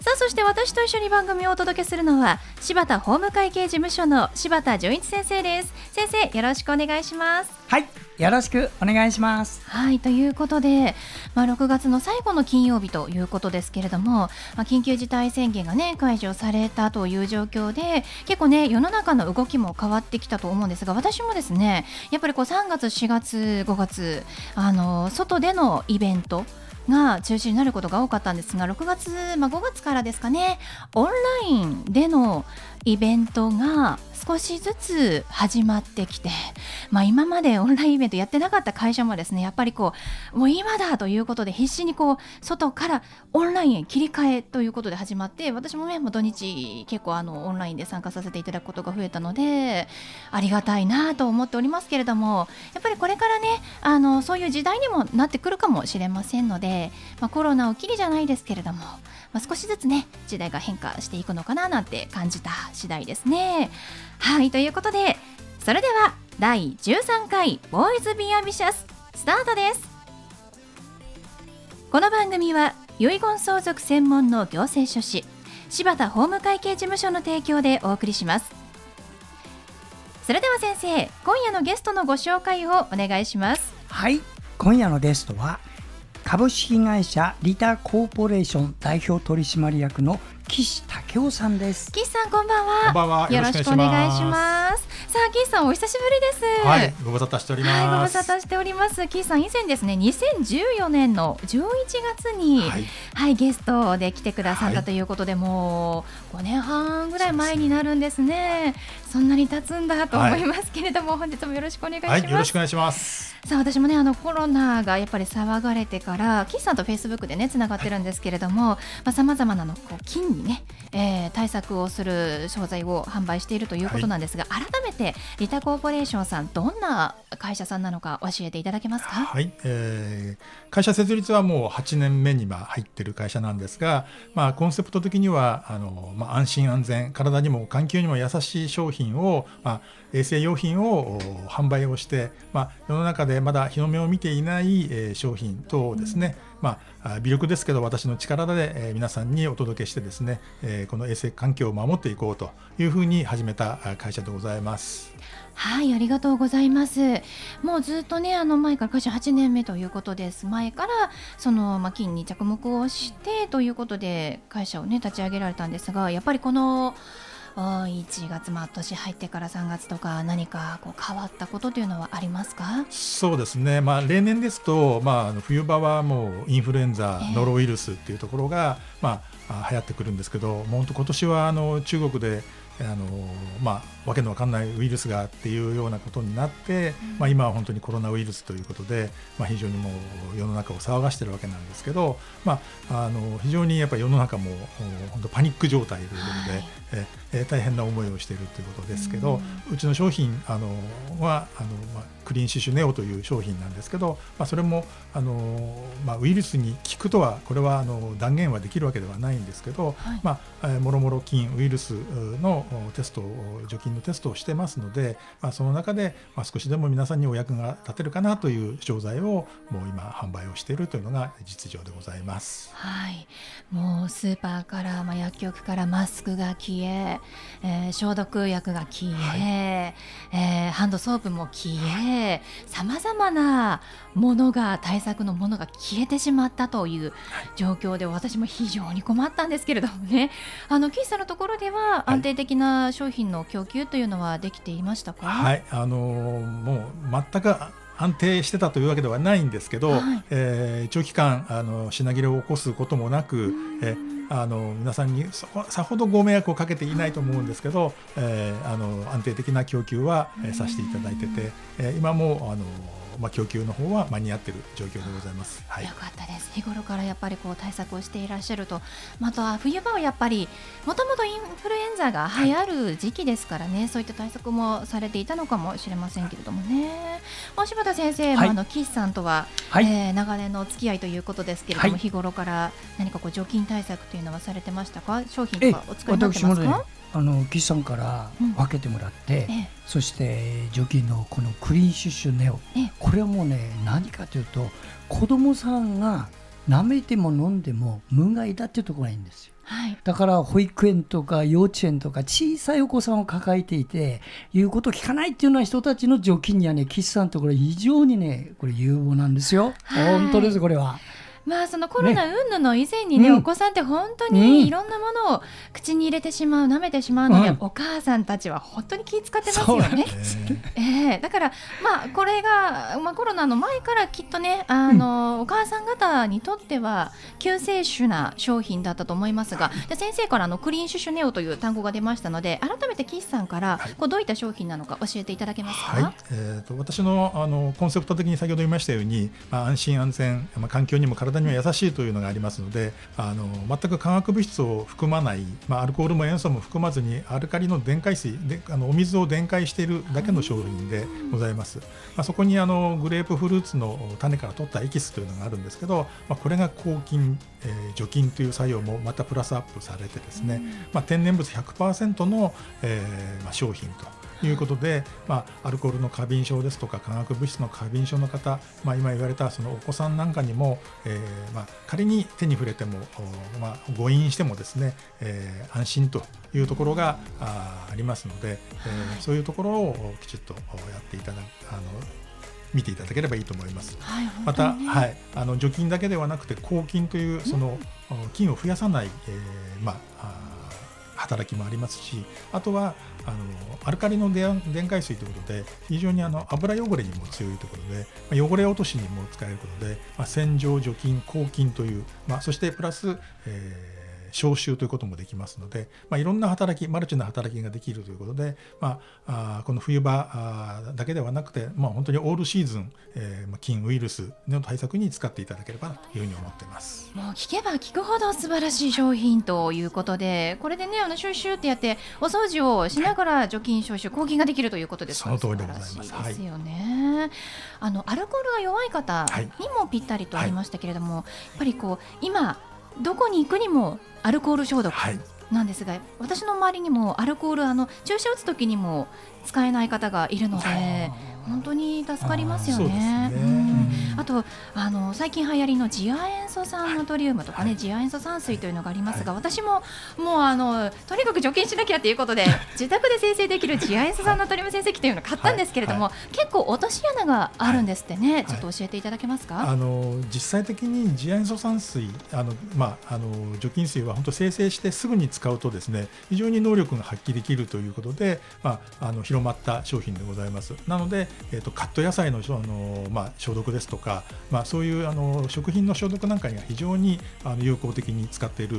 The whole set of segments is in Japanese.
さあそして私と一緒に番組をお届けするのは柴田法務会計事務所の柴田純一先生です。先生よろしくお願いします。はいよろしくお願いします。はいということで、まあ、6月の最後の金曜日ということですけれども、まあ、緊急事態宣言がね解除されたという状況で結構ね世の中の動きも変わってきたと思うんですが私もですねやっぱりこう3月4月5月あの外でのイベントが中止になることが多かったんですが6月、まあ、5月からですかねオンラインでのイベントが少しずつ始まってきて、まあ、今までオンラインイベントやってなかった会社もですねやっぱりこうもう今だということで必死にこう外からオンラインへ切り替えということで始まって私もねもう土日結構あのオンラインで参加させていただくことが増えたのでありがたいなと思っておりますけれどもやっぱりこれからねあのそういう時代にもなってくるかもしれませんので、まあ、コロナをきりじゃないですけれども、まあ、少しずつね時代が変化していくのかななんて感じた次第ですね。はいということでそれでは第13回ボーイズ・ビア・ビシャススタートです。この番組は遺言相続専門の行政書士柴田法務会計事務所の提供でお送りします。それでは先生今夜のゲストのご紹介をお願いします。はい今夜のゲストは株式会社リタコーポレーション代表取締役の岸武雄さんです。岸さんこんばんは。こんばんは。よろしくお願いします。さあ岸さんお久しぶりです。はい。ご無沙汰しております、はい、ご無沙汰しております。岸さん以前ですね2014年の11月に、はい、はい、ゲストで来てくださったということで、はい、もう5年半ぐらい前になるんですねそんなに経つんだと思いますけれども、本日もよろしくお願いします、よろしくお願いします。さあ私もねあのコロナがやっぱり騒がれてから岸さんとフェイスブックでねつながってるんですけれどもさまざ、まなのこう金にね、えー、対策をする商材を販売しているということなんですが、はい、改めてリタコーポレーションさんどんな会社さんなのか教えていただけますか？はい、えー、会社設立はもう8年目には入ってる会社なんですが、まあコンセプト的にはあのまあ安心安全体にも環境にも優しい商品をまあ衛生用品を販売をして、まあ、世の中でまだ日の目を見ていない、えー、商品等をですね、まあ、微力ですけど私の力で、えー、皆さんにお届けしてですね、えー、この衛生環境を守っていこうというふうに始めた会社でございます。はいありがとうございます。もうずっとねあの前から会社8年目ということです。前からその、まあ、金に着目をしてということで会社をね立ち上げられたんですがやっぱりこの1月、まあ、年入ってから3月とか何かこう変わったことというのはありますか？そうですね、まあ、例年ですと、まあ、冬場はもうインフルエンザ、ノロウイルスっていうところが、まあ、流行ってくるんですけど、もう今年はあの中国であのまあ、わけのわかんないウイルスがっていうようなことになって、うん、まあ、今は本当にコロナウイルスということで、まあ、非常にもう世の中を騒がしているわけなんですけど、まあ、あの非常にやっぱり世の中も本当パニック状態ということで、はい、え大変な思いをしているということですけど、うん、うちの商品あのはあの、まあ、クリーンシュシュネオという商品なんですけど、まあ、それもあの、まあ、ウイルスに効くとはこれはあの断言はできるわけではないんですけど、はい、まあ、もろもろ菌ウイルスのテスト除菌のテストをしてますので、まあ、その中で、まあ、少しでも皆さんにお役が立てるかなという商材をもう今販売をしているというのが実情でございます。はい、もうスーパーから、まあ、薬局からマスクが消ええー、消毒薬が消え、はい、えー、ハンドソープも消えさまざまなものが対策のものが消えてしまったという状況で、私も非常に困ったんですけれどもね。あの岸さんのところでは安定的な商品の供給というのはできていましたか、はい、あのもう全く安定してたというわけではないんですけど、はい、えー、長期間あの品切れを起こすこともなく、えあの皆さんにさほどご迷惑をかけていないと思うんですけど、えー、あの安定的な供給は、えー、させていただいてて、えー、今もあのまあ、供給の方は間に合っている状況でございます。はい、よかったです。日頃からやっぱりこう対策をしていらっしゃるとまた冬場はやっぱりもともとインフルエンザが流行る時期ですからね、はい、そういった対策もされていたのかもしれませんけれどもね。柴田先生、はい、あの岸さんとは、はい、えー、長年のお付き合いということですけれども、日頃から何かこう除菌対策というのはされてましたか？商品とかお使いになってますか？あの岸さんから分けてもらって、うん、そして除菌のこのクリーンシュッシュネオこれはもうね何かというと子供さんが舐めても飲んでも無害だっていうところがいいんですよ。はい、だから保育園とか幼稚園とか小さいお子さんを抱えていて言うこと聞かないっていうような人たちの除菌にはね岸さんのところ非常にねこれ有望なんですよ。本当ですこれは。まあそのコロナ云々の以前にね、お子さんって本当にいろんなものを口に入れてしまう舐めてしまうので、お母さんたちは本当に気遣ってますよね。え ー、だからまあこれが、まあ、コロナの前からきっとねあの、お母さん方にとっては救世主な商品だったと思いますが、じゃ先生からのクリーンシュシュネオという単語が出ましたので改めて岸さんからこうどういった商品なのか教えていただけますか？はい、えーと、私のあのコンセプト的に先ほど言いましたように、まあ、安心安全、まあ、環境にも体には優しいというのがありますのであの全く化学物質を含まない、まあ、アルコールも塩素も含まずにアルカリの電解水であのお水を電解しているだけの商品でございます、まあ、そこにあのグレープフルーツの種から取ったエキスというのがあるんですけど、まあ、これが抗菌、えー、除菌という作用もまたプラスアップされてですね、まあ、天然物100%の、えーまあ、商品ということで、まあ、アルコールの過敏症ですとか化学物質の過敏症の方、まあ、今言われたそのお子さんなんかにも、えーまあ、仮に手に触れても、まあ、誤飲してもですね、えー、安心というところがあありますので、えー、そういうところをきちっとやっていただあの見ていただければいいと思います。はい、また、はい、あの除菌だけではなくて抗菌というその、菌を増やさない、えー、まあ働きもありますしあとはあのアルカリの電解水ということで非常にあの油汚れにも強いということで、まあ、汚れ落としにも使えることで、まあ、洗浄除菌抗菌という、まあ、そしてプラス、えー消臭ということもできますので、まあ、いろんな働きマルチな働きができるということで、まあ、あこの冬場だけではなくて、まあ、本当にオールシーズン、えー、菌ウイルスの対策に使っていただければというふうに思っています。もう聞けば聞くほど素晴らしい商品ということでこれでねあのシュッシュってやってお掃除をしながら除菌消臭抗菌ができるということですその通りでございます。ですよね、はい、あのアルコールが弱い方にもぴったりとありましたけれども、はい、やっぱりこう今どこに行くにもアルコール消毒なんですが、はい、私の周りにもアルコールあの注射打つ時にも使えない方がいるので本当に助かりますよね。あとあの最近流行りの次亜塩素酸ナトリウムとかね、はい、次亜塩素酸水というのがありますが、はい、私ももうあのとにかく除菌しなきゃということで自宅で生成できる次亜塩素酸ナトリウム生成器というのを買ったんですけれども、はい、結構落とし穴があるんですってね、ちょっと教えていただけますか？あの実際的に次亜塩素酸水あのまああの除菌水は本当生成してすぐに使うとですね非常に能力が発揮できるということで、まああの広まった商品でございます。なのでえーと、カット野菜のあの、まあ、消毒ですとか、まあ、そういうあの食品の消毒なんかには非常にあの有効的に使っている、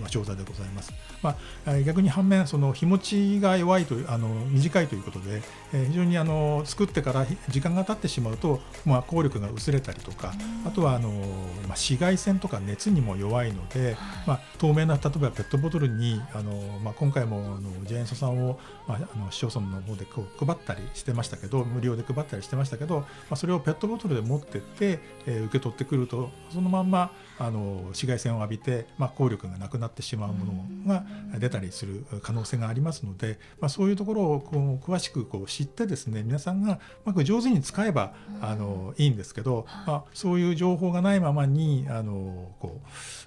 まあ、調査でございます。まあ、逆に反面その日持ちが弱いというあの短いということで、えー、非常にあの作ってから時間が経ってしまうと、まあ、効力が薄れたりとかあとはあの、まあ、紫外線とか熱にも弱いので、まあ、透明な例えばペットボトルにあの、まあ、今回もあのジャイアントさんを、まあ、あの市町村の方でこう配ったりしてましたけど無料で配ったりしてましたけど、まあ、それをペットボトルで持ってって、えー、受け取ってくるとそのまんまあの紫外線を浴びて、まあ、効力がなくなってしまうものが出たりする可能性がありますので、まあ、そういうところをこう詳しくこう知ってですね皆さんがうまく上手に使えばあのいいんですけど、まあ、そういう情報がないままにあのこ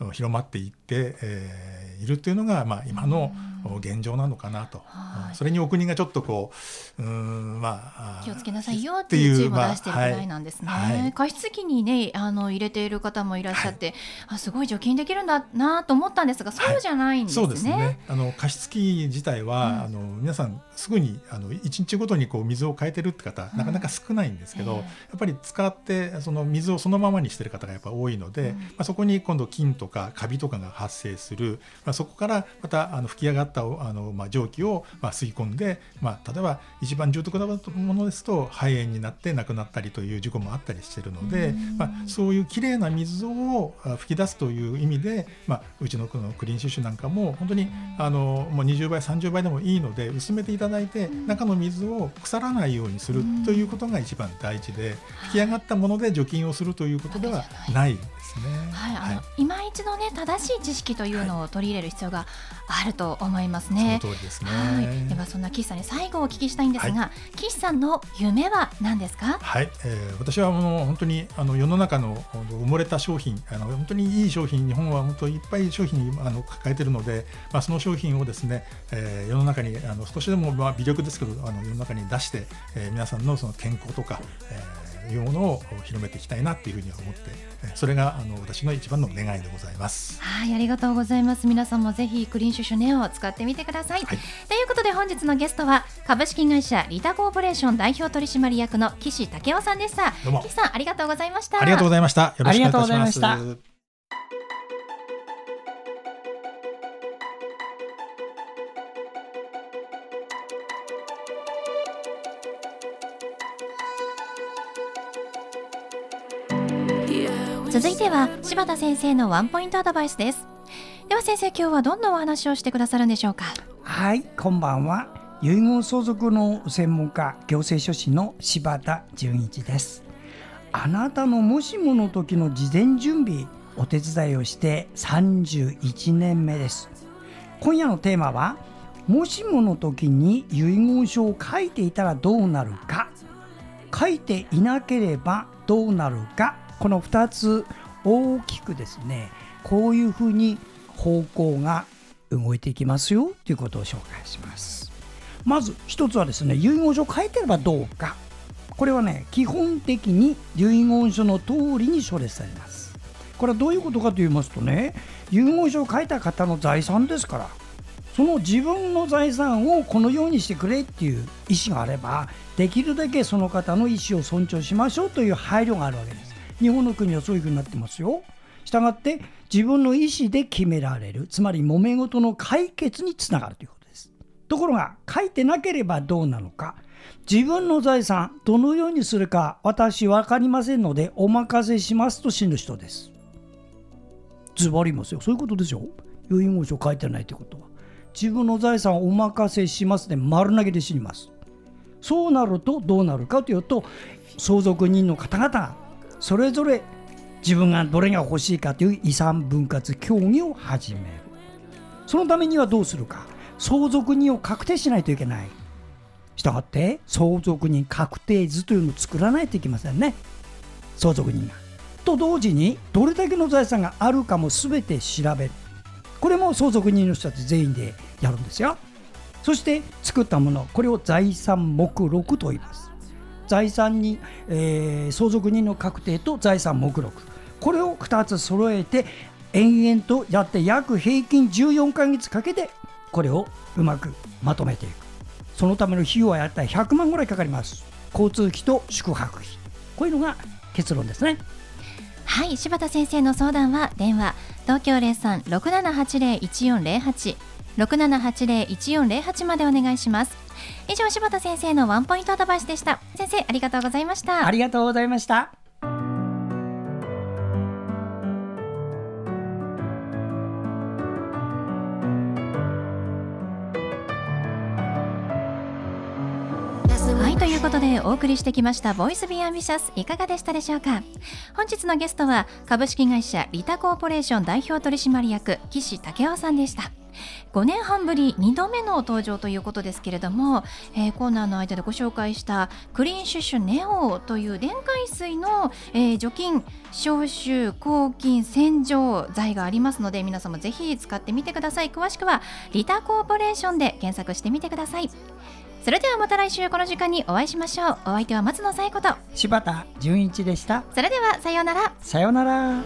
う広まっていって、えー、いるっていうのが、まあ、今の現状なのかなと、それにお国がちょっとこううん、まあ、気をつけなさいよっていう知恵も出してるぐらいなんですね。はい、はい、加湿器にねあの入れている方もいらっしゃって、はい、あすごい除菌できるんだなと思ったんですがそうじゃないんですね。そうですね。あの加湿器自体は、うん、あの皆さんすぐにあの一日ごとにこう水を変えてるって方、なかなか少ないんですけど、うん、やっぱり使ってその水をそのままにしてる方がやっぱ多いので、うん、まあ、そこに今度菌とかカビとかが発生する、まあ、そこからまたあの吹き上がったあの、まあ、蒸気をまあ吸い込んで、まあ、例えば一番重篤なものですと肺炎になって亡くなったりという事故もあったりしてるので、まあ、そういうきれいな水を吹き出すという意味で、まあ、うちのこのクリーンシュッシュなんかも本当にあのもう20倍30倍でもいいので薄めていただいて中の水を腐らないようにするということが一番大事で吹き上がったもので除菌をするということではないですね。はい、あの、今一度ね正しい知識というのを取り入れる必要があると思いますね。その通りですね。はい。ではそんな岸さんに最後お聞きしたいんですが、岸さんの夢は何ですか？はい、えー、私はもう本当にあの世の中の埋もれた商品、あの本当にいい商品、日本は本当いっぱい商品あの抱えているので、まあその商品をですね、えー、世の中にあの少しでもまあ微力ですけどあの世の中に出して、えー、皆さんのその健康とか、えーいうものを広めていきたいなっていうふうには思ってそれがあの私の一番の願いでございますはいありがとうございます。皆さんもぜひクリーンシュシュネオを使ってみてください、はい、ということで本日のゲストは株式会社リタコーポレーション代表取締役の岸武雄さんでした。岸さんありがとうございました。ありがとうございました。よろしくお願いします続いては柴田先生のワンポイントアドバイスです。では先生今日はどんなお話をしてくださるんでしょうか？はいこんばんは。遺言相続の専門家行政書士の柴田純一です。あなたのもしもの時の事前準備お手伝いをして31年目です。今夜のテーマはもしもの時に遺言書を書いていたらどうなるか書いていなければどうなるかこの2つ大きくですねこういうふうに方向が動いていきますよということを紹介します。まず一つはですね遺言書を書いてればどうか。これはね基本的に遺言書の通りに書列されます。これはどういうことかと言いますとね遺言書を書いた方の財産ですからその自分の財産をこのようにしてくれっていう意思があればできるだけその方の意思を尊重しましょうという配慮があるわけです。日本の国はそういうふうになってますよ。したがって自分の意思で決められる。つまり揉め事の解決につながるということです。ところが書いてなければどうなのか。自分の財産どのようにするか私分かりませんのでお任せしますと死ぬ人です。ズバリますよ。そういうことですよ遺言書書いてないということは。自分の財産をお任せしますで丸投げで死にます。そうなるとどうなるかというと相続人の方々がそれぞれ自分がどれが欲しいかという遺産分割協議を始める。そのためにはどうするか。相続人を確定しないといけない。したがって相続人確定図というのを作らないといけませんね。相続人が。と同時にどれだけの財産があるかも全て調べる。これも相続人の人たち全員でやるんですよ。そして作ったものこれを財産目録と言います。財産に、えー、相続人の確定と財産目録。これを2つ揃えて延々とやって約平均14ヶ月かけてこれをうまくまとめていく。そのための費用はやったら100万ぐらいかかります。交通費と宿泊費。こういうのが結論ですね。はい柴田先生の相談は電話東京0367801408 6780-1408までお願いします。以上柴田先生のワンポイントアドバイスでした。先生ありがとうございました。ありがとうございました。はいということでお送りしてきました Voice Be Ambitious いかがでしたでしょうか？本日のゲストは株式会社リタコーポレーション代表取締役岸武雄さんでした5年半ぶり2度目の登場ということですけれども、えー、コーナーの間でご紹介したクリーンシュッシュネオという電解水の、えー、除菌消臭抗菌洗浄剤がありますので皆様ぜひ使ってみてください。詳しくはリタコーポレーションで検索してみてください。それではまた来週この時間にお会いしましょう。お相手は松野紗友子と。柴田純一でした。それではさようなら。さようなら